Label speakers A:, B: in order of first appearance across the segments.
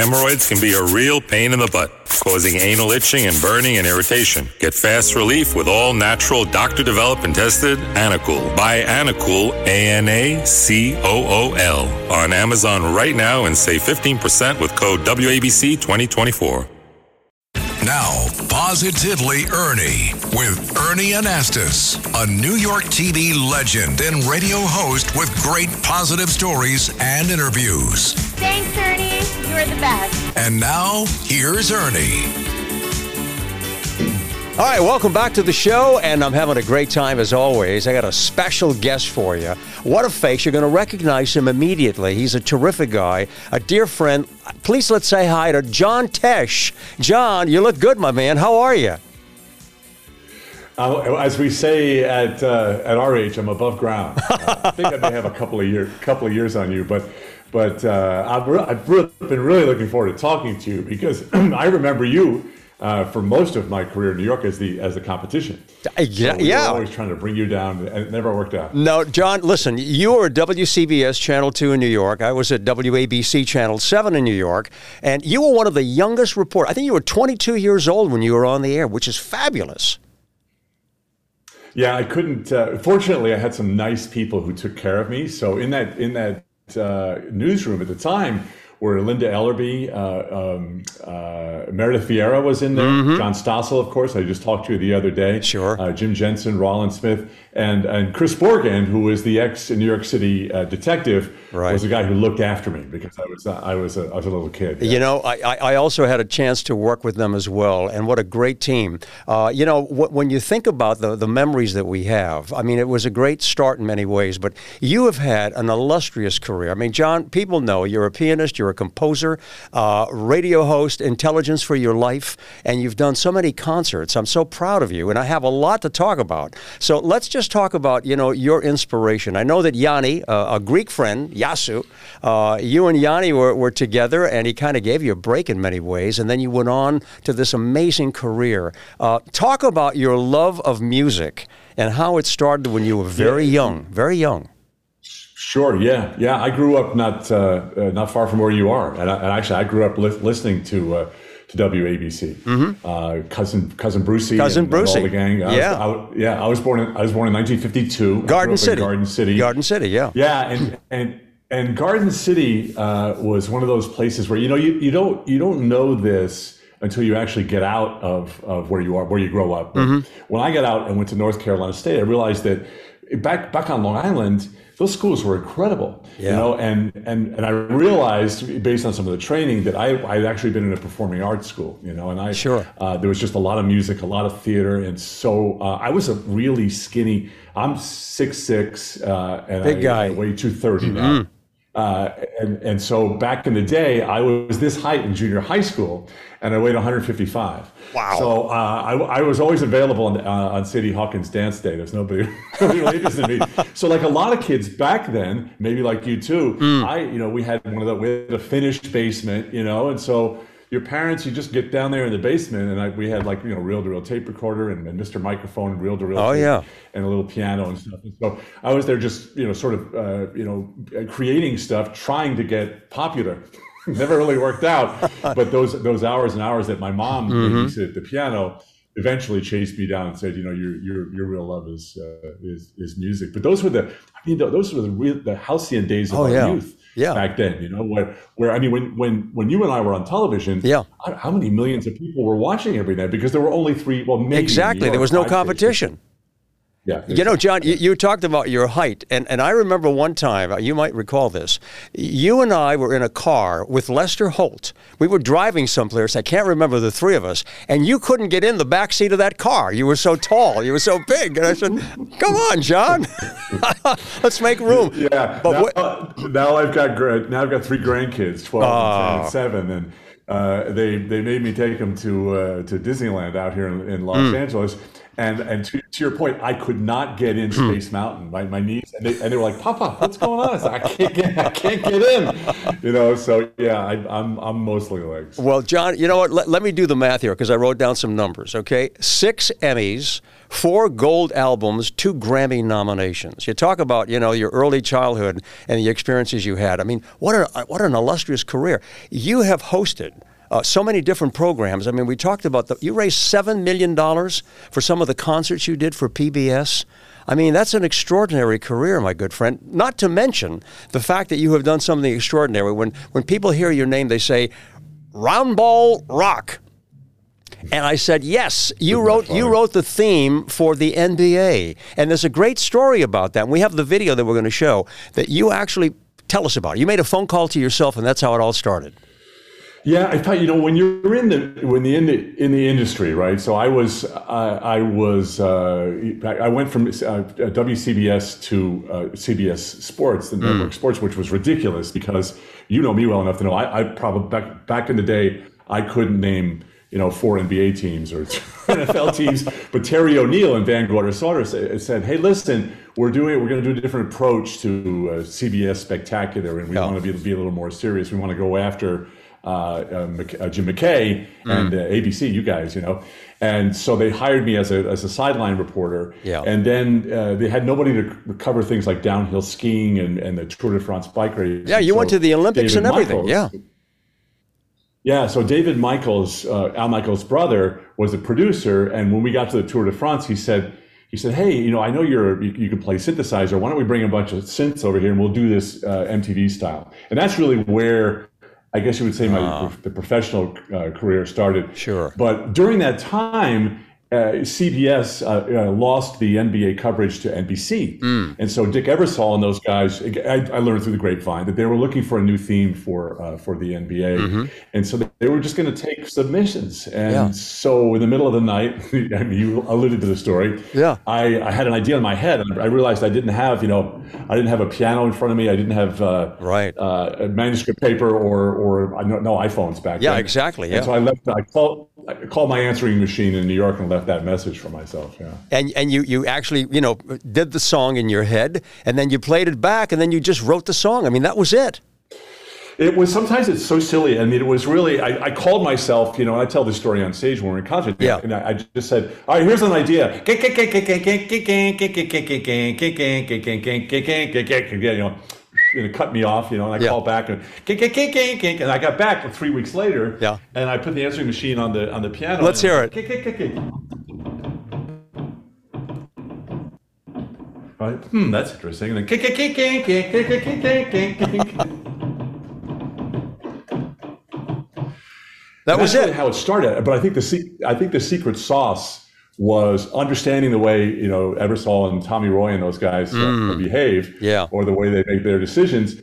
A: Hemorrhoids can be a real pain in the butt, causing anal itching and burning and irritation. Get fast relief with all natural, doctor developed and tested Anacool. Buy Anacool, A N A C O O L, on Amazon right now and save 15% with code WABC 2024.
B: Now, Positively Ernie with Ernie Anastos, a New York TV legend and radio host with great positive stories and interviews.
C: Thanks, Ernie. You're the best.
B: And now, here's Ernie.
D: All right, welcome back to the show, and I'm having a great time as always. I got a special guest for you. What a face. You're going to recognize him immediately. He's a terrific guy, a dear friend. Please let's say hi to John Tesh. John, you look good, my man. How are you?
E: Uh, as we say at uh, at our age, I'm above ground. Uh, I think I may have a couple of years couple of years on you, but but uh, I've, re- I've re- been really looking forward to talking to you because I remember you uh, for most of my career in New York as the as the competition.
D: Uh, yeah,
E: so we
D: yeah.
E: always trying to bring you down, and it never worked out.
D: No, John, listen, you were at WCBS Channel 2 in New York. I was at WABC Channel 7 in New York. And you were one of the youngest reporters. I think you were 22 years old when you were on the air, which is fabulous.
E: Yeah, I couldn't. Uh, fortunately, I had some nice people who took care of me. So in that in that uh, newsroom at the time, where Linda Ellerbee, uh, um, uh, Meredith Vieira was in there, mm-hmm. John Stossel, of course, I just talked to you the other day.
D: Sure.
E: Uh, Jim Jensen, Roland Smith, and and Chris Borgen, who was the ex New York City uh, detective, right. was the guy who looked after me because I was I was a, I was a little kid.
D: Yeah. You know, I, I also had a chance to work with them as well, and what a great team. Uh, you know, wh- when you think about the the memories that we have, I mean, it was a great start in many ways. But you have had an illustrious career. I mean, John, people know you're a pianist, you're a composer, uh, radio host, intelligence for your life, and you've done so many concerts. I'm so proud of you, and I have a lot to talk about. So let's just talk about you know your inspiration. I know that Yanni, uh, a Greek friend, Yasu, uh, you and Yanni were, were together, and he kind of gave you a break in many ways, and then you went on to this amazing career. Uh, talk about your love of music and how it started when you were very young, very young.
E: Sure. Yeah. Yeah. I grew up not uh, uh, not far from where you are, and, I, and actually, I grew up li- listening to uh, to WABC. Mm-hmm. Uh, cousin cousin Brucie,
D: cousin
E: and,
D: Brucie,
E: and all the gang. I
D: yeah,
E: was, I, yeah. I was born in I was born in 1952.
D: Garden City,
E: Garden City,
D: Garden City. Yeah,
E: yeah, and and and Garden City uh, was one of those places where you know you, you don't you don't know this until you actually get out of, of where you are where you grow up. Mm-hmm. When I got out and went to North Carolina State, I realized that back back on Long Island those schools were incredible.
D: Yeah.
E: You know, and and and I realized based on some of the training that I I'd actually been in a performing arts school. You know, and I
D: sure
E: uh, there was just a lot of music, a lot of theater, and so uh, I was a really skinny. I'm six six, uh, and
D: big
E: I,
D: guy,
E: I weigh two thirty mm-hmm. now. Uh, and and so back in the day, I was this height in junior high school, and I weighed 155.
D: Wow!
E: So uh, I, I was always available on, uh, on Sadie Hawkins Dance Day. There's nobody, nobody really interested in me. So like a lot of kids back then, maybe like you too, mm. I you know we had one of the we had a finished basement, you know, and so your parents, you just get down there in the basement, and I, we had like you know reel to reel tape recorder and, and Mr. Microphone and reel to reel.
D: Oh yeah,
E: and a little piano and stuff. And so I was there just you know sort of uh, you know creating stuff, trying to get popular. Never really worked out, but those those hours and hours that my mom mm-hmm. at the piano eventually chased me down and said, you know, your your your real love is uh, is is music. But those were the I mean those were the real the halcyon days of
D: oh,
E: our
D: yeah.
E: youth
D: yeah.
E: back then, you know, where, where I mean, when, when, when you and I were on television,
D: yeah.
E: how many millions of people were watching every night? Because there were only three, well, maybe
D: exactly. There was no competition.
E: Stations. Yeah,
D: you know, John, you, you, talked about your height, and, and I remember one time, uh, you might recall this. You and I were in a car with Lester Holt. We were driving someplace, I can't remember the three of us, and you couldn't get in the back seat of that car. You were so tall, you were so big. And I said, Come on, John, let's make room.
E: Yeah, but now, now, I've got now I've got three grandkids, 12 and, 10 and 7, and uh, they, they made me take them to, uh, to Disneyland out here in, in Los mm. Angeles And and to, to your point, I could not get in hmm. Space Mountain. My, my knees and they, and they were like, Papa, what's going on? I, said, I can't get I can't get in. You know, so yeah, I, I'm I'm mostly legs.
D: Well, John, you know what? Let, let me do the math here because I wrote down some numbers. Okay, six Emmys, four gold albums, two Grammy nominations. You talk about you know your early childhood and the experiences you had. I mean, what a what an illustrious career. You have hosted. Uh, so many different programs. I mean, we talked about the. You raised seven million dollars for some of the concerts you did for PBS. I mean, that's an extraordinary career, my good friend. Not to mention the fact that you have done something extraordinary. When when people hear your name, they say, "Round Ball Rock." And I said, "Yes, you wrote you wrote the theme for the NBA." And there's a great story about that. And we have the video that we're going to show that you actually tell us about. You made a phone call to yourself, and that's how it all started.
E: Yeah, I thought you know when you're in the when the in the in the industry, right? So I was I, I was uh, I went from uh, WCBS to uh, CBS Sports, the network sports, which was ridiculous because you know me well enough to know I, I probably back back in the day I couldn't name you know four NBA teams or NFL teams, but Terry O'Neill and Van Gordon Sauter said, "Hey, listen, we're doing we're going to do a different approach to uh, CBS Spectacular, and we
D: Yeah.
E: want to be, be a little more serious. We want to go after." Uh, uh, uh, Jim McKay and uh, ABC, you guys, you know, and so they hired me as a as a sideline reporter.
D: Yeah.
E: And then uh, they had nobody to cover things like downhill skiing and, and the Tour de France bike race.
D: Yeah, you went to the Olympics
E: David
D: and everything.
E: Michaels-
D: Yeah.
E: yeah, so David Michaels, uh, Al Michaels' brother, was a producer, and when we got to the Tour de France, he said, he said, "Hey, you know, I know you're you, you can play synthesizer. Why don't we bring a bunch of synths over here and we'll do this uh, MTV style?" And that's really where I guess you would say my the professional uh, career started.
D: Sure.
E: But during that time, uh, CBS uh, uh, lost the NBA coverage to NBC, and so Dick Ebersol and those guys. I, I learned through the grapevine that they were looking for a new theme for uh, for the NBA, and so they were just going to take submissions. And
D: Yeah.
E: so in the middle of the night, I mean, you alluded to the story.
D: Yeah.
E: I, I had an idea in my head, and I realized I didn't have, you know, I didn't have a piano in front of me. I didn't have uh,
D: Right.
E: uh, a manuscript paper or or know no iPhones back
D: Yeah,
E: then.
D: exactly, yeah.
E: And so I left. I called. I called my answering machine in New York and left that message for myself. Yeah.
D: And and you you actually you know did the song in your head, and then you played it back, and then you just wrote the song. I mean, that was it.
E: It was sometimes it's so silly. I mean, it was really. I, I called myself, you know, I tell this story on stage when we're in concert.
D: Yeah.
E: And I, I just said, "All right, here's an idea." You know, and know, cut me off, you know, and I
D: Yeah.
E: called back and kink, kink, kink, kink, kink, and I got back three weeks later.
D: Yeah.
E: And I put the answering machine on the on the piano.
D: Let's hear it.
E: Right. Hmm, that's interesting. And then
D: That was
E: That's really
D: it.
E: how it started. But I think the I think the secret sauce was understanding the way you know Ebersol and Tommy Roy and those guys uh, behave,
D: Mm. Yeah.
E: or the way they make their decisions.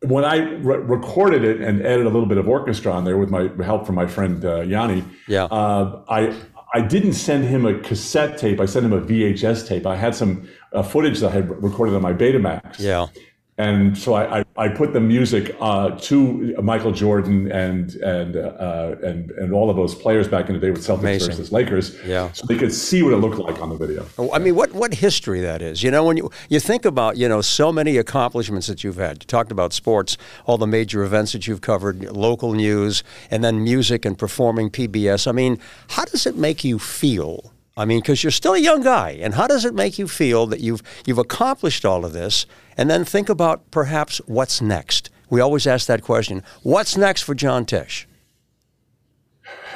E: When I re- recorded it and added a little bit of orchestra on there with my help from my friend uh, Yanni,
D: Yeah.
E: uh, I I didn't send him a cassette tape. I sent him a VHS tape. I had some uh, footage that I had recorded on my Betamax.
D: Yeah.
E: And so I, I, I put the music uh, to Michael Jordan and and uh, and and all of those players back in the day with Celtics
D: Amazing.
E: versus Lakers,
D: Yeah.
E: so they could see what it looked like on the video.
D: I mean, what what history that is. You know, when you you think about you know so many accomplishments that you've had. You talked about sports, all the major events that you've covered, local news, and then music and performing PBS. I mean, how does it make you feel? I mean, because you're still a young guy, and how does it make you feel that you've you've accomplished all of this, and then think about perhaps what's next? We always ask that question: What's next for John Tesh?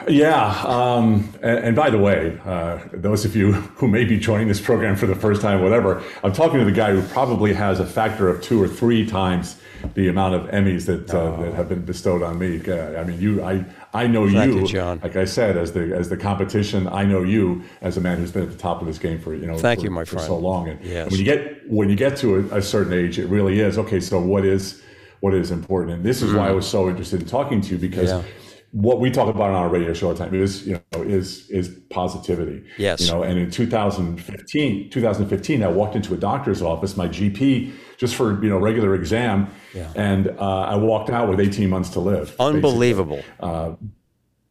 E: Yeah, um, and, and by the way, uh, those of you who may be joining this program for the first time, whatever, I'm talking to the guy who probably has a factor of two or three times the amount of Emmys that uh, that have been bestowed on me. Uh, I mean, you, I, I know
D: Thank
E: you,
D: John.
E: like I said, as the as the competition. I know you as a man who's been at the top of this game for you know,
D: Thank
E: for,
D: you, my
E: for so long. And
D: Yes.
E: when you get when you get to a, a certain age, it really is okay. So what is what is important? And this is why I was so interested in talking to you because
D: Mm-hmm. Yeah.
E: What we talk about on our radio show all the time is you know is is positivity
D: Yes.
E: you know and in 2015 2015 i walked into a doctor's office my gp just for you know regular exam
D: Yeah.
E: and uh, i walked out with 18 months to live.
D: Unbelievable.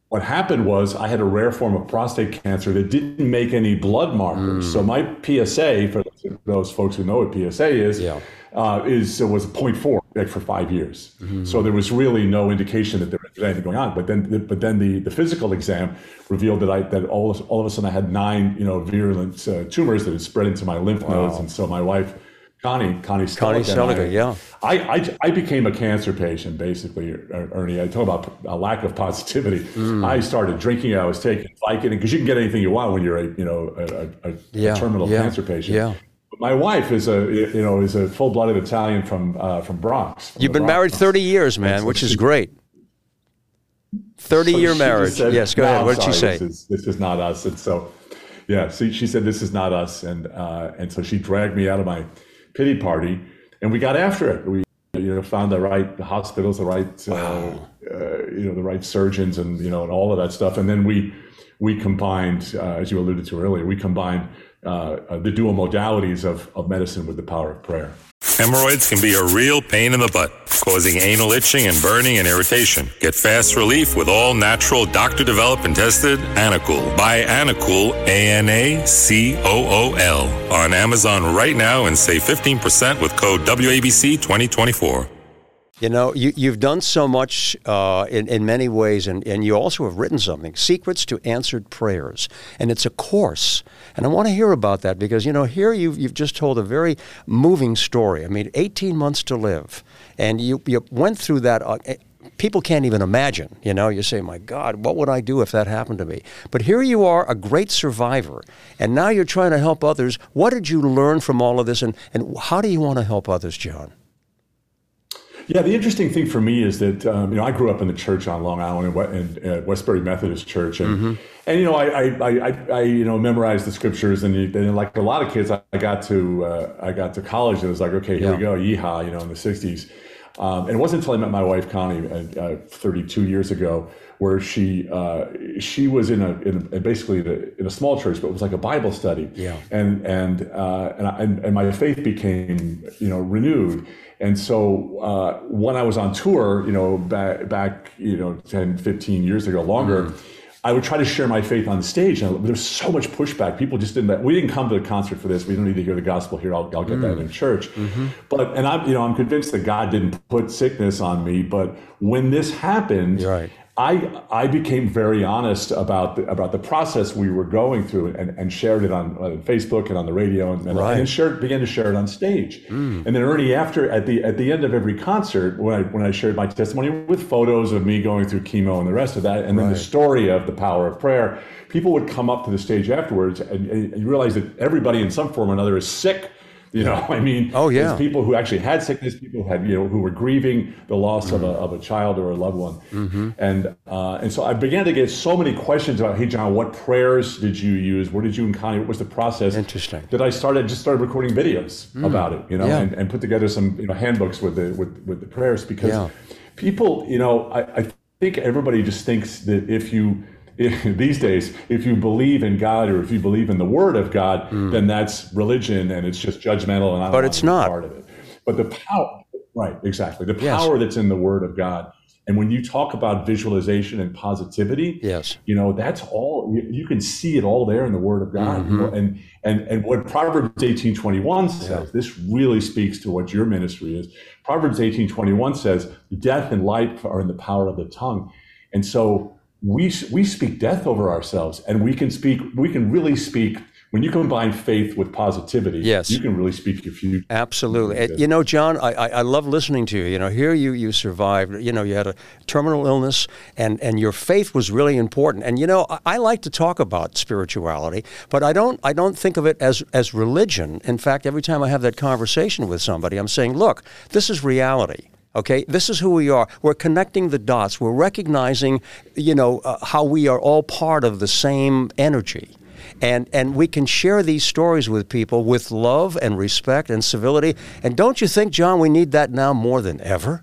E: what happened was I had a rare form of prostate cancer that didn't make any blood markers. Mm. So my PSA, for those folks who know what PSA is,
D: yeah.
E: uh, is was 0.4 like for five years. Mm-hmm. So there was really no indication that there was anything going on. But then, but then the, the physical exam revealed that I that all of, all of a sudden I had nine you know virulent uh, tumors that had spread into my lymph wow. nodes, and so my wife Connie, Connie
D: Connie Sellecca, yeah.
E: I, I, I, became a cancer patient, basically, Ernie. I talk about a lack of positivity. Mm. I started drinking. I was taking Vicodin because you can get anything you want when you're a you know a, a, yeah, a terminal
D: yeah,
E: cancer patient.
D: Yeah.
E: My wife is a you know is a full blooded Italian from uh, from Bronx. From
D: You've been
E: Bronx.
D: married thirty years, man, which is great. Thirty so year marriage. Said, yes, go no, ahead. What did she say?
E: This is, this is not us, and so yeah. So she said this is not us, and uh, and so she dragged me out of my pity party, and we got after it. We you know found the right hospitals, the right uh, wow. uh, you know the right surgeons, and you know and all of that stuff. And then we we combined, uh, as you alluded to earlier, we combined uh, uh, the dual modalities of, of medicine with the power of prayer.
A: Hemorrhoids can be a real pain in the butt, causing anal itching and burning and irritation. Get fast relief with all natural, doctor developed and tested Anacool. Buy Anacool, A N A C O O L, on Amazon right now and save 15% with code WABC 2024.
D: You know, you, you've done so much uh, in, in many ways, and, and you also have written something Secrets to Answered Prayers. And it's a course. And I want to hear about that because, you know, here you've, you've just told a very moving story. I mean, 18 months to live. And you, you went through that. Uh, eh, people can't even imagine. You know, you say, my God, what would I do if that happened to me? But here you are, a great survivor, and now you're trying to help others. What did you learn from all of this, and, and how do you want to help others, John?
E: Yeah, the interesting thing for me is that um, you know I grew up in the church on Long Island in uh, Westbury Methodist Church, and mm-hmm. and you know I, I, I, I, you know memorized the scriptures, and, and like a lot of kids, I, got to uh, I got to college, and it was like okay, here yeah. we go, yeehaw, you know, in the '60s. Um, and it wasn't until I met my wife Connie uh, uh 32 years ago where she uh, she was in a, in a basically in a small church, but it was like a Bible study.
D: Yeah.
E: And and uh, and, I, and, my faith became you know renewed. And so uh, when I was on tour, you know, back, back, you know, 10, 15 years ago, longer, mm. I would try to share my faith on stage. And there's so much pushback. People just didn't, we didn't come to the concert for this. We don't need to hear the gospel here. I'll, I'll get mm. that in church. Mm-hmm. But, and I'm, you know, I'm convinced that God didn't put sickness on me. But when this happened,
D: right.
E: I I became very honest about the, about the process we were going through and, and shared it on, on Facebook and on the radio and, and, right. and shared, began to share it on stage. Mm. And then Ernie, after at the at the end of every concert, when I when I shared my testimony with photos of me going through chemo and the rest of that, and then the story of the power of prayer, people would come up to the stage afterwards and, and you realize that everybody in some form or another is sick you know, I mean,
D: oh yeah,
E: people who actually had sickness, people who had you know who were grieving the loss mm-hmm. of, a, of a child or a loved one, mm-hmm. and uh, and so I began to get so many questions about, hey John, what prayers did you use? Where did you and Connie? What was the process?
D: Interesting.
E: That I started just started recording videos mm. about it, you know,
D: yeah.
E: and, and put together some you know handbooks with the with with the prayers because yeah. people, you know, I, I think everybody just thinks that if you these days, if you believe in God or if you believe in the Word of God, mm. then that's religion and it's just judgmental and I
D: but it's not
E: part of it. But the power, right? Exactly, the power yes. that's in the Word of God. And when you talk about visualization and positivity,
D: yes,
E: you know that's all you, you can see it all there in the Word of God. Mm-hmm. You know, and and and what Proverbs eighteen twenty one says, yeah. this really speaks to what your ministry is. Proverbs eighteen twenty one says, "Death and life are in the power of the tongue," and so we we speak death over ourselves, and we can speak. We can really speak when you combine faith with positivity,
D: yes.
E: you can really speak your future.
D: Absolutely. You know, John, I, I, love listening to you. You know, here you, you survived. You know, you had a terminal illness, and, and your faith was really important. And, you know, I, I like to talk about spirituality, but I don't, I don't think of it as, as religion. In fact, every time I have that conversation with somebody, I'm saying, look, this is reality. Okay, this is who we are. We're connecting the dots. We're recognizing, you know, uh, how we are all part of the same energy. And, and we can share these stories with people with love and respect and civility. And don't you think, John, we need that now more than ever?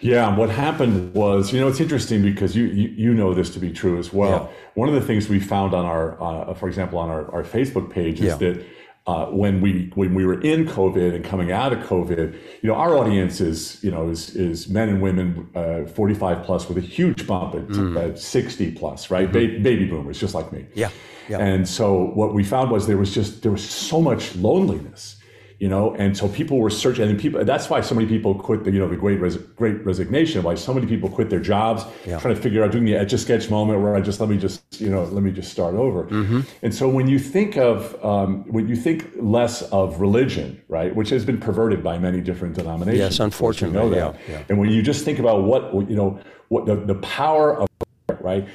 E: Yeah, what happened was, you know, it's interesting because you you, you know this to be true as well. Yeah. One of the things we found on our, uh, for example, on our, our Facebook page is yeah. that uh, when we when we were in COVID and coming out of COVID, you know, our audience is you know is is men and women uh, 45 plus with a huge bump at, mm. at 60 plus, right? Mm-hmm. Ba- baby boomers, just like me.
D: Yeah. yeah.
E: And so what we found was there was just there was so much loneliness you know and so people were searching and people that's why so many people quit the you know the great res, great resignation why so many people quit their jobs yeah. trying to figure out doing the etch a sketch moment where i just let me just you know let me just start over mm-hmm. and so when you think of um, when you think less of religion right which has been perverted by many different denominations
D: yes unfortunately
E: you know
D: that. Yeah, yeah.
E: and when you just think about what you know what the, the power of right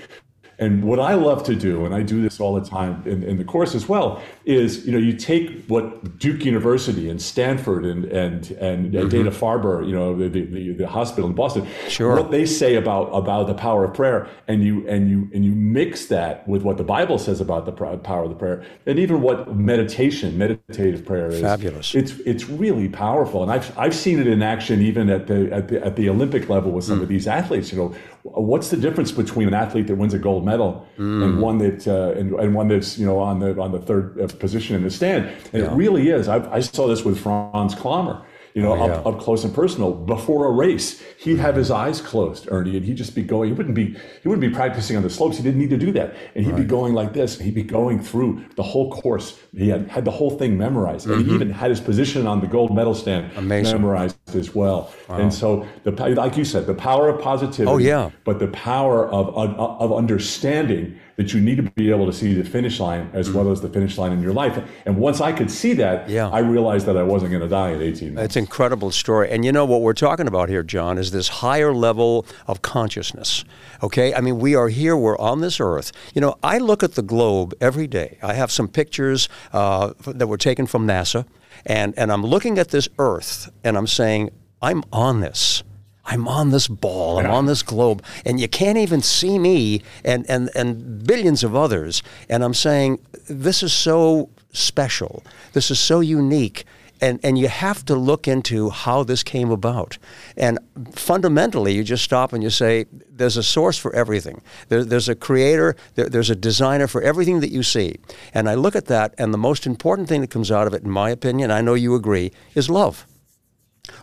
E: and what I love to do, and I do this all the time in, in the course as well, is you know you take what Duke University and Stanford and and and mm-hmm. Dana Farber, you know the, the, the hospital in Boston,
D: sure.
E: what they say about about the power of prayer, and you and you and you mix that with what the Bible says about the power of the prayer, and even what meditation, meditative prayer is.
D: Fabulous.
E: It's it's really powerful, and I've I've seen it in action even at the at the, at the Olympic level with some mm. of these athletes. You know, what's the difference between an athlete that wins a gold medal mm. and one that uh, and, and, one that's you know on the on the third uh, position in the stand? And yeah. it really is. I, I saw this with Franz Klammer you know, oh, yeah. up, up close and personal. Before a race, he'd have his eyes closed, Ernie, and he'd just be going. He wouldn't be he wouldn't be practicing on the slopes. He didn't need to do that, and he'd right. be going like this. He'd be going through the whole course. He had had the whole thing memorized, mm-hmm. and he mm-hmm. even had his position on the gold medal stand
D: Amazing.
E: memorized as well. Wow. And so, the like you said, the power of positivity.
D: Oh yeah.
E: But the power of of, of understanding that you need to be able to see the finish line as well as the finish line in your life. And once I could see that,
D: yeah.
E: I realized that I wasn't going to die at 18 months.
D: It's an incredible story. And you know what we're talking about here, John, is this higher level of consciousness. Okay? I mean, we are here, we're on this earth. You know, I look at the globe every day. I have some pictures uh, that were taken from NASA, and, and I'm looking at this earth and I'm saying, I'm on this. I'm on this ball, I'm on this globe, and you can't even see me and, and, and billions of others. And I'm saying, this is so special. This is so unique. And, and you have to look into how this came about. And fundamentally, you just stop and you say, there's a source for everything. There, there's a creator, there, there's a designer for everything that you see. And I look at that, and the most important thing that comes out of it, in my opinion, I know you agree, is love.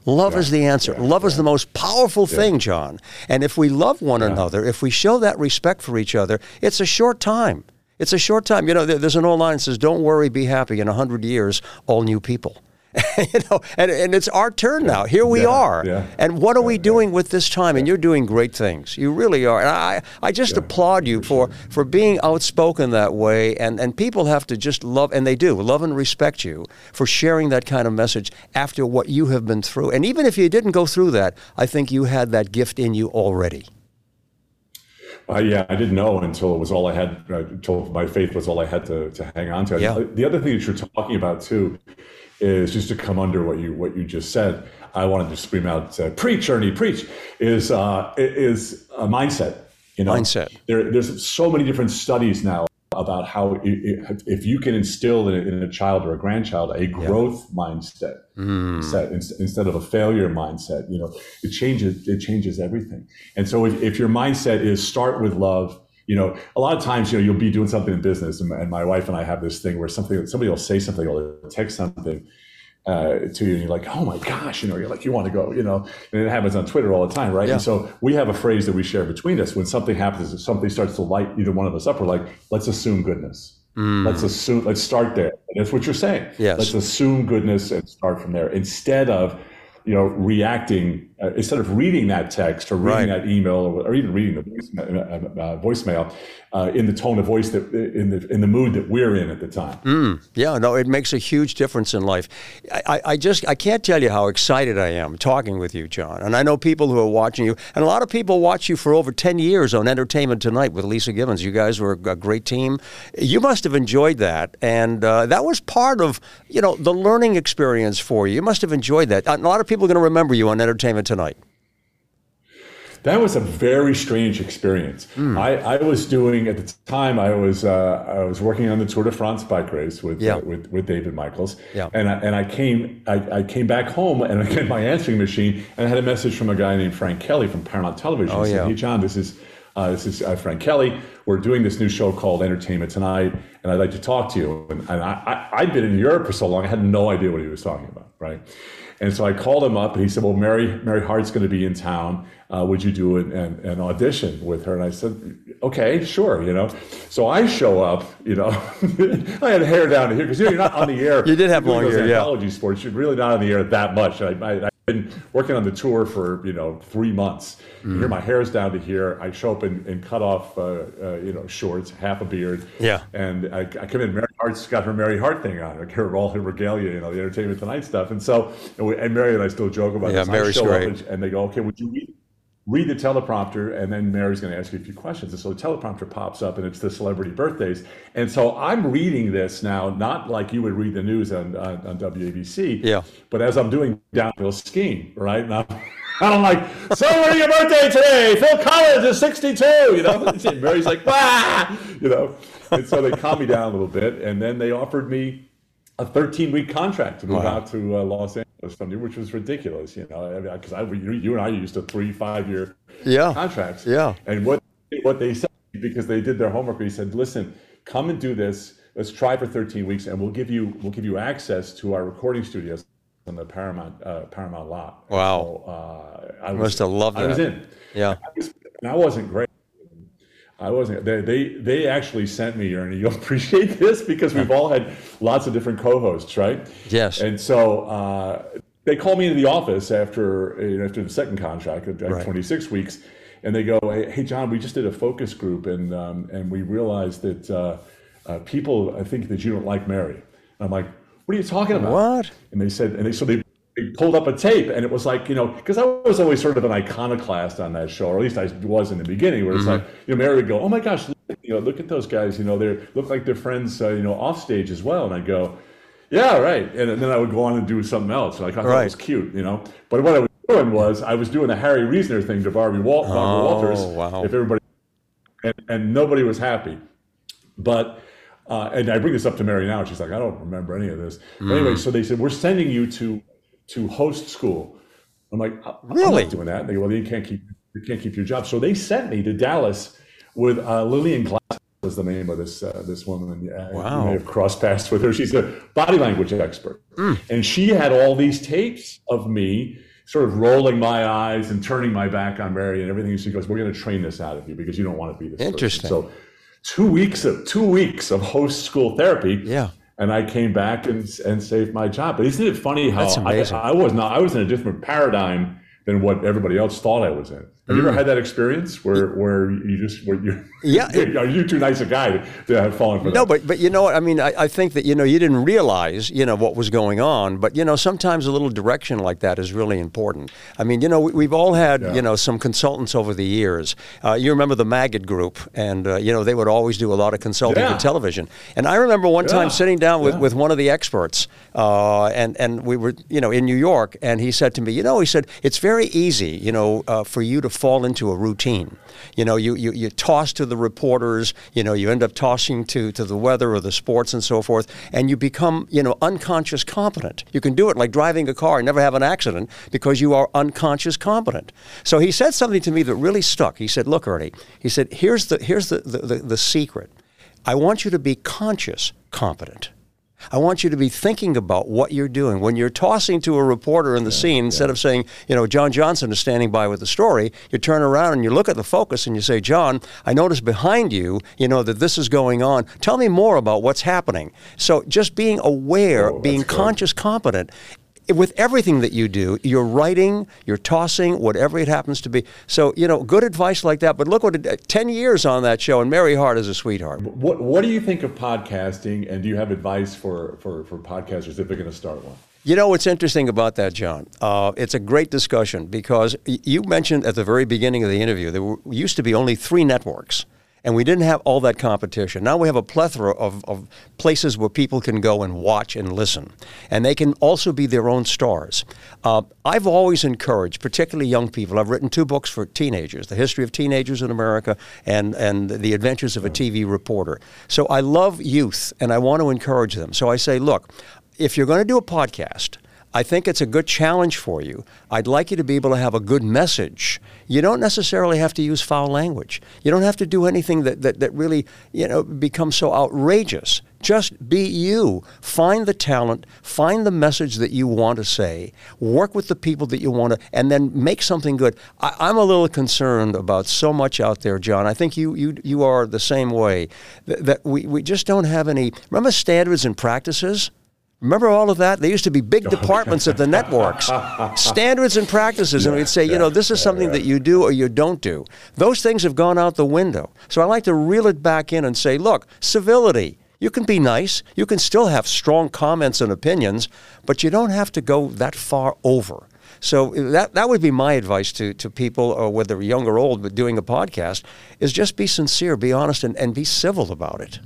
D: Love yeah, is the answer. Yeah, love yeah. is the most powerful thing, John. And if we love one another, if we show that respect for each other, it's a short time. It's a short time. You know, there's an old line that says, "Don't worry, be happy." In a hundred years, all new people. you know, and, and it's our turn now. Here we
E: yeah,
D: are.
E: Yeah,
D: and what are yeah, we doing with this time? And you're doing great things. You really are. And I, I just applaud you for, for, for being outspoken that way. And, and people have to just love, and they do, love and respect you for sharing that kind of message after what you have been through. And even if you didn't go through that, I think you had that gift in you already.
E: Uh, yeah, I didn't know until it was all I had. Uh, until my faith was all I had to, to hang on to.
D: Yeah.
E: The other thing that you're talking about too is just to come under what you what you just said. I wanted to scream out, uh, "Preach, Ernie, preach!" Is uh, is a mindset. You know,
D: mindset.
E: There, there's so many different studies now about how it, if you can instill in a, in a, child or a grandchild a growth yeah. mindset mm. set, instead of a failure mindset, you know, it changes it changes everything. And so if, if your mindset is start with love, you know, a lot of times, you know, you'll be doing something in business, and, and my wife and I have this thing where something, somebody will say something or text something uh, to you, and you're like, oh my gosh, you know, you're like, you want to go, you know, and it happens on Twitter all the time, right?
D: Yeah.
E: And so we have a phrase that we share between us when something happens, if something starts to light either one of us up, we're like, let's assume goodness. Mm. Let's assume, let's start there. And that's what you're saying.
D: Yes.
E: Let's assume goodness and start from there instead of, you know, reacting uh, instead of reading that text or reading right. that email or, or, even reading the voicemail, uh, voicemail uh, in the tone of voice that in the in the mood that we're in at the time.
D: Mm, yeah, no, it makes a huge difference in life. I, I just I can't tell you how excited I am talking with you, John. And I know people who are watching you, and a lot of people watch you for over ten years on Entertainment Tonight with Leeza Gibbons. You guys were a great team. You must have enjoyed that, and uh, that was part of you know the learning experience for you. You must have enjoyed that. A lot of people are going to remember you on Entertainment Tonight.
E: That was a very strange experience. Mm. I, I was doing at the time. I was uh, I was working on the Tour de France bike race with
D: yeah.
E: uh, with, with David Michaels.
D: Yeah.
E: And I, and I came I, I came back home and I got my answering machine and I had a message from a guy named Frank Kelly from Paramount Television.
D: Oh,
E: he said,
D: yeah.
E: Hey John, this is Uh, this is uh, Frank Kelly. We're doing this new show called Entertainment Tonight, and I'd like to talk to you. And, and I, I, I'd been in Europe for so long, I had no idea what he was talking about, right? And so I called him up, and he said, "Well, Mary Mary Hart's going to be in town. Uh, would you do an, an, an, audition with her?" And I said, "Okay, sure." You know, so I show up. You know, I had hair down here because you are not on the air.
D: you did have long hair, yeah.
E: Sports, you're really not on the air that much. I, I, been working on the tour for you know three months. Mm. Here, my hair's down to here. I show up in, in cut off, uh, uh, you know, shorts, half a beard.
D: Yeah.
E: And I, I come in. Mary Hart's got her Mary Hart thing on. Like her all her regalia, you know, the Entertainment Tonight stuff. And so, and, we, and Mary and I still joke about
D: yeah,
E: this.
D: Mary's great.
E: up and, and, they go, "Okay, would you read read the teleprompter and then Mary's going to ask you a few questions. And so the teleprompter pops up and it's the celebrity birthdays. And so I'm reading this now, not like you would read the news on, on, on WABC,
D: yeah.
E: but as I'm doing downhill skiing, right? Now, I'm like, celebrating your birthday today. Phil Collins is 62, you know? And Mary's like, "Wah!" you know? And so they calm me down a little bit. And then they offered me a 13 week contract to move wow. out to uh, Los Angeles from you, which was ridiculous, you know, because I, mean, I, you and I used to three, five year
D: yeah.
E: contracts.
D: Yeah.
E: And what, what they said, because they did their homework, he said, listen, come and do this. Let's try for 13 weeks and we'll give you, we'll give you access to our recording studios on the Paramount, uh, Paramount lot.
D: Wow.
E: So, uh, I
D: was, must have loved that.
E: I was in.
D: Yeah.
E: I was, and I wasn't great. I wasn't. They, they they actually sent me, Ernie. You'll appreciate this because we've all had lots of different co-hosts, right?
D: Yes.
E: And so uh, they called me into the office after you know, after the second contract, like right. 26 weeks, and they go, hey, "Hey, John, we just did a focus group, and um, and we realized that uh, uh, people think that you don't like Mary." I'm like, "What are you talking about?"
D: What?
E: And they said, and they so they pulled up a tape and it was like you know because i was always sort of an iconoclast on that show or at least i was in the beginning where it's mm-hmm. like you know mary would go oh my gosh look, you know look at those guys you know they look like they're friends uh, you know off stage as well and i go yeah right and then i would go on and do something else like i thought right. it was cute you know but what i was doing was i was doing the harry reasoner thing to barbie Wal- oh, walters
D: wow.
E: if everybody and, and nobody was happy but uh, and I bring this up to Mary now. She's like, I don't remember any of this. Mm. Anyway, so they said, We're sending you to to host school. I'm like,
D: really
E: I'm not doing that. And they go, well, you can't keep you can't keep your job. So they sent me to Dallas with uh, Lillian Glass was the name of this uh, this woman. Uh,
D: wow.
E: You may have crossed paths with her. She's a body language expert,
D: mm.
E: and she had all these tapes of me sort of rolling my eyes and turning my back on Mary and everything. She goes, "We're going to train this out of you because you don't want to be this."
D: Interesting.
E: Person. So, two weeks of two weeks of host school therapy.
D: Yeah
E: and I came back and and saved my job. But isn't it funny how I, I, was not I was in a different paradigm than what everybody else thought I was in. Have you ever mm. had that experience where, where you just where you
D: yeah
E: are you too nice a guy to, have fallen for that?
D: No, but but you know what I mean. I, I think that you know you didn't realize you know what was going on, but you know sometimes a little direction like that is really important. I mean you know we, have all had yeah. you know some consultants over the years. Uh, you remember the Magid Group, and uh, you know they would always do a lot of consulting yeah. for television. And I remember one time sitting down with, with one of the experts, uh, and and we were you know in New York, and he said to me, you know, he said it's very easy, you know, uh, for you to fall into a routine. You know, you, you, you toss to the reporters, you know, you end up tossing to, to the weather or the sports and so forth, and you become, you know, unconscious competent. You can do it like driving a car and never have an accident because you are unconscious competent. So he said something to me that really stuck. He said, Look, Ernie, he said, here's the, here's the, the, the, the secret. I want you to be conscious competent. I want you to be thinking about what you're doing. When you're tossing to a reporter in the yeah, scene, instead of saying, you know, John Johnson is standing by with the story, you turn around and you look at the focus and you say, John, I notice behind you, you know, that this is going on. Tell me more about what's happening. So just being aware, oh, being conscious, competent with everything that you do, you're writing, you're tossing, whatever it happens to be. So, you know, good advice like that. But look what it, 10 years on that show, and Mary Hart is a sweetheart.
E: What, what do you think of podcasting, and do you have advice for, for, for podcasters if they're going to start one?
D: You know what's interesting about that, John? Uh, it's a great discussion because you mentioned at the very beginning of the interview there were, used to be only three networks and we didn't have all that competition. Now we have a plethora of, of places where people can go and watch and listen, and they can also be their own stars. Uh, I've always encouraged, particularly young people. I've written two books for teenagers: "The History of Teenagers in America" and and "The Adventures of a TV Reporter." So I love youth, and I want to encourage them. So I say, look, if you're going to do a podcast I think it's a good challenge for you. I'd like you to be able to have a good message. You don't necessarily have to use foul language. You don't have to do anything that, that, that really, you know, becomes so outrageous. Just be you. Find the talent, find the message that you want to say, work with the people that you want to, and then make something good. I, I'm a little concerned about so much out there, John. I think you, you, you are the same way, that, that we, we just don't have any. Remember standards and practices? Remember all of that? There used to be big oh, departments at the networks, standards and practices, and we'd say, you know, this is something that you do or you don't do. Those things have gone out the window. So I like to reel it back in and say, look, civility. You can be nice. You can still have strong comments and opinions, but you don't have to go that far over. So that that would be my advice to, to people, or whether young or old, but doing a podcast, is just be sincere, be honest, and, and be civil about it.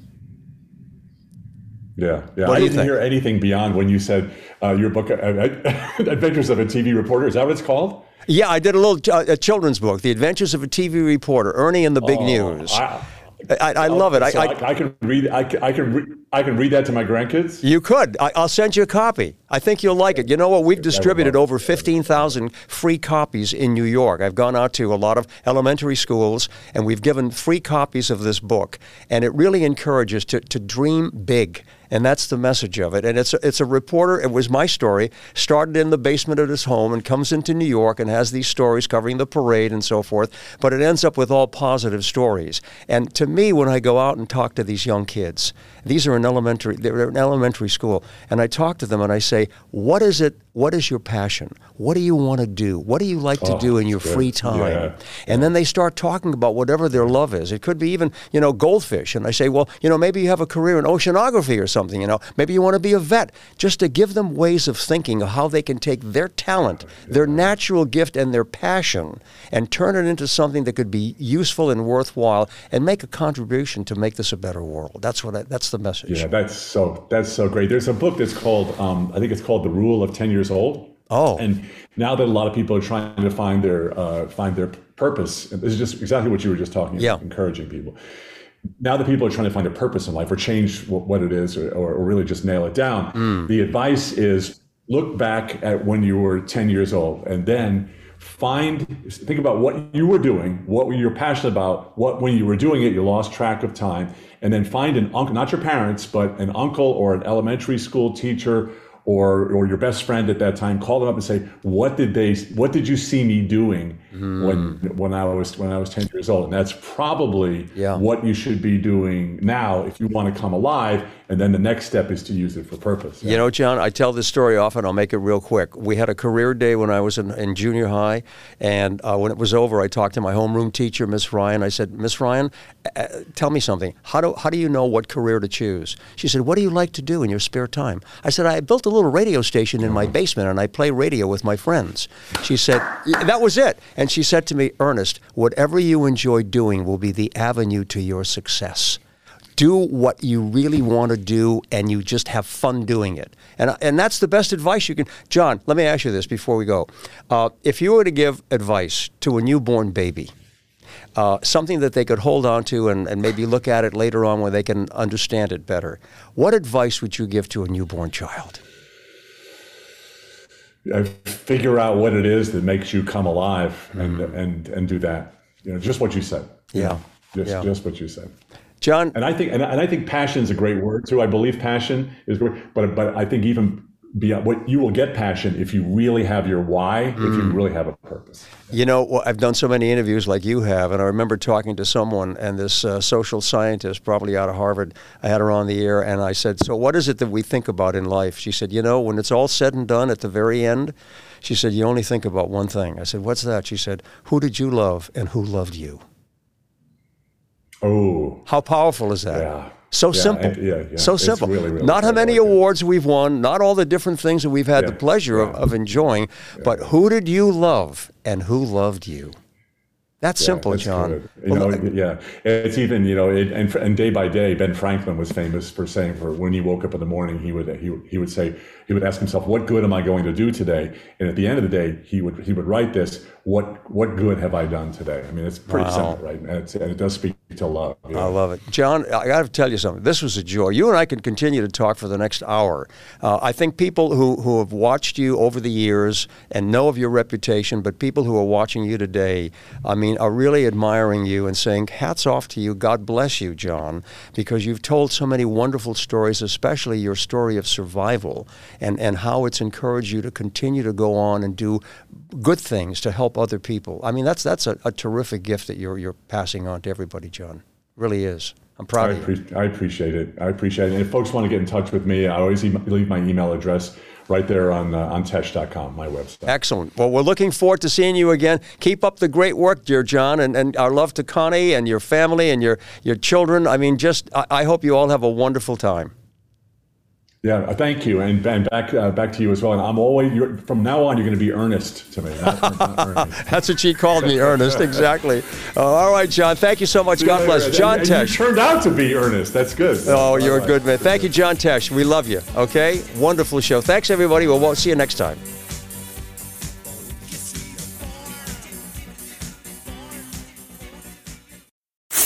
E: Yeah, yeah.
D: What
E: I didn't
D: think?
E: hear anything beyond when you said uh, your book, uh, Adventures of a TV Reporter. Is that what it's called?
D: Yeah, I did a little uh, a children's book, The Adventures of a TV Reporter, Ernie and the Big News.
E: Oh, I,
D: I, I love it. I,
E: so
D: I,
E: I, can read. I can. I can, re, I can read that to my grandkids.
D: You could. I, I'll send you a copy. I think you'll like it. You know what? We've distributed over 15,000 free copies in New York. I've gone out to a lot of elementary schools and we've given free copies of this book. And it really encourages to, to dream big. And that's the message of it. And it's a, it's a reporter. It was my story. Started in the basement of his home and comes into New York and has these stories covering the parade and so forth. But it ends up with all positive stories. And to me, when I go out and talk to these young kids, these are in elementary. They're in elementary school, and I talk to them and I say, "What is it? What is your passion? What do you want to do? What do you like to
E: Oh,
D: do in your
E: good.
D: free time?"
E: Yeah.
D: And then they start talking about whatever their love is. It could be even, you know, goldfish. And I say, well, you know, maybe you have a career in oceanography or something, you know, maybe you want to be a vet. Just to give them ways of thinking of how they can take their talent, their natural gift, and their passion and turn it into something that could be useful and worthwhile and make a contribution to make this a better world. That's what I, that's the message.
E: Yeah, that's so. That's so great. There's a book that's called. Um, I think it's called The Rule of Ten Years Old.
D: Oh.
E: And now that a lot of people are trying to find their uh, find their purpose, and this is just exactly what you were just talking
D: Yeah.
E: about, encouraging people. Now that people are trying to find a purpose in life or change what, it is or, or really just nail it down,
D: Mm.
E: the advice is look back at when you were 10 years old and then find think about what you were doing what were you passionate about what when you were doing it you lost track of time and then find an uncle not your parents but an uncle or an elementary school teacher or or your best friend at that time call them up and say what did they what did you see me doing when when I was when I was 10 years old and that's probably
D: Yeah.
E: what you should be doing now if you want to come alive and then the next step is to use it for purpose
D: You know, John, I tell this story often. I'll make it real quick. We had a career day when I was in, in junior high, and uh, when it was over, I talked to my homeroom teacher, Miss Ryan. I said, Miss Ryan, uh, tell me something. How do how do you know what career to choose? She said, What do you like to do in your spare time? I said, I built a little radio station in my basement, and I play radio with my friends. She said, That was it. And she said to me, Ernest, whatever you enjoy doing will be the avenue to your success. Do what you really want to do and you just have fun doing it. And, and that's the best advice you can john let me ask you this before we go. Uh, if you were to give advice to a newborn baby uh, something that they could hold on to and, and maybe look at it later on when they can understand it better what advice would you give to a newborn child
E: uh, figure out what it is that makes you come alive and and and do that. You know just what you said.
D: Yeah.
E: just
D: Yeah.
E: just what you said.
D: John
E: and i think and, and i think passion is a great word too. I believe passion is great but but i think even beyond what you will get passion if you really have your why if you really have a purpose
D: You know, I've done so many interviews like you have, and I remember talking to someone, and this uh, social scientist, probably out of Harvard, I had her on the air, and I said, So, what is it that we think about in life? She said, You know, when it's all said and done at the very end, she said, You only think about one thing. I said, What's that? She said, Who did you love and who loved you?
E: oh
D: How powerful is that?
E: Yeah.
D: So
E: Yeah,
D: simple.
E: and- yeah, yeah.
D: So simple.
E: really, really
D: not how many
E: I like it.
D: awards we've won, not all the different things that we've had the pleasure of, of enjoying, but who did you love and who loved you? That's simple,
E: that's
D: John.
E: You
D: Well,
E: know, yeah, it's even you know, it, and and day by day, Ben Franklin was famous for saying, for when he woke up in the morning, he would he, he would say he would ask himself, "What good am I going to do today?" And at the end of the day, he would he would write this, "What what good have I done today?" I mean, it's pretty
D: Wow.
E: simple, right? And, and it does speak to love. you
D: I love it. John, I got to tell you something. This was a joy. You and I could continue to talk for the next hour. Uh, I think people who, who have watched you over the years and know of your reputation, but people who are watching you today, I mean, are really admiring you and saying, hats off to you. God bless you, John, because you've told so many wonderful stories, especially your story of survival and, and how it's encouraged you to continue to go on and do good things to help other people. I mean, that's, that's a, a terrific gift that you're, you're passing on to everybody, John. Really is. I'm proud
E: I,
D: of you.
E: I appreciate it. I appreciate it. And if folks want to get in touch with me, I always em leave my email address right there on uh, on tesh.com, my website.
D: Excellent. Well, we're looking forward to seeing you again. Keep up the great work, dear John, and, and our love to Connie and your family and your, your children. I mean, just I, I hope you all have a wonderful time.
E: Yeah, uh, thank you, and, and back uh, back to you as well. And I'm always you're, from now on, you're going to be earnest to me. Not, not
D: That's what she called me, Ernest. Exactly. Uh, all right, John. Thank you so much. God bless. John
E: and
D: Tesh.
E: turned out to be earnest. That's good.
D: Oh, you're a good man. Thank you, John Tesh. We love you. Okay? Wonderful show. Thanks, everybody. We'll we'll see you next time.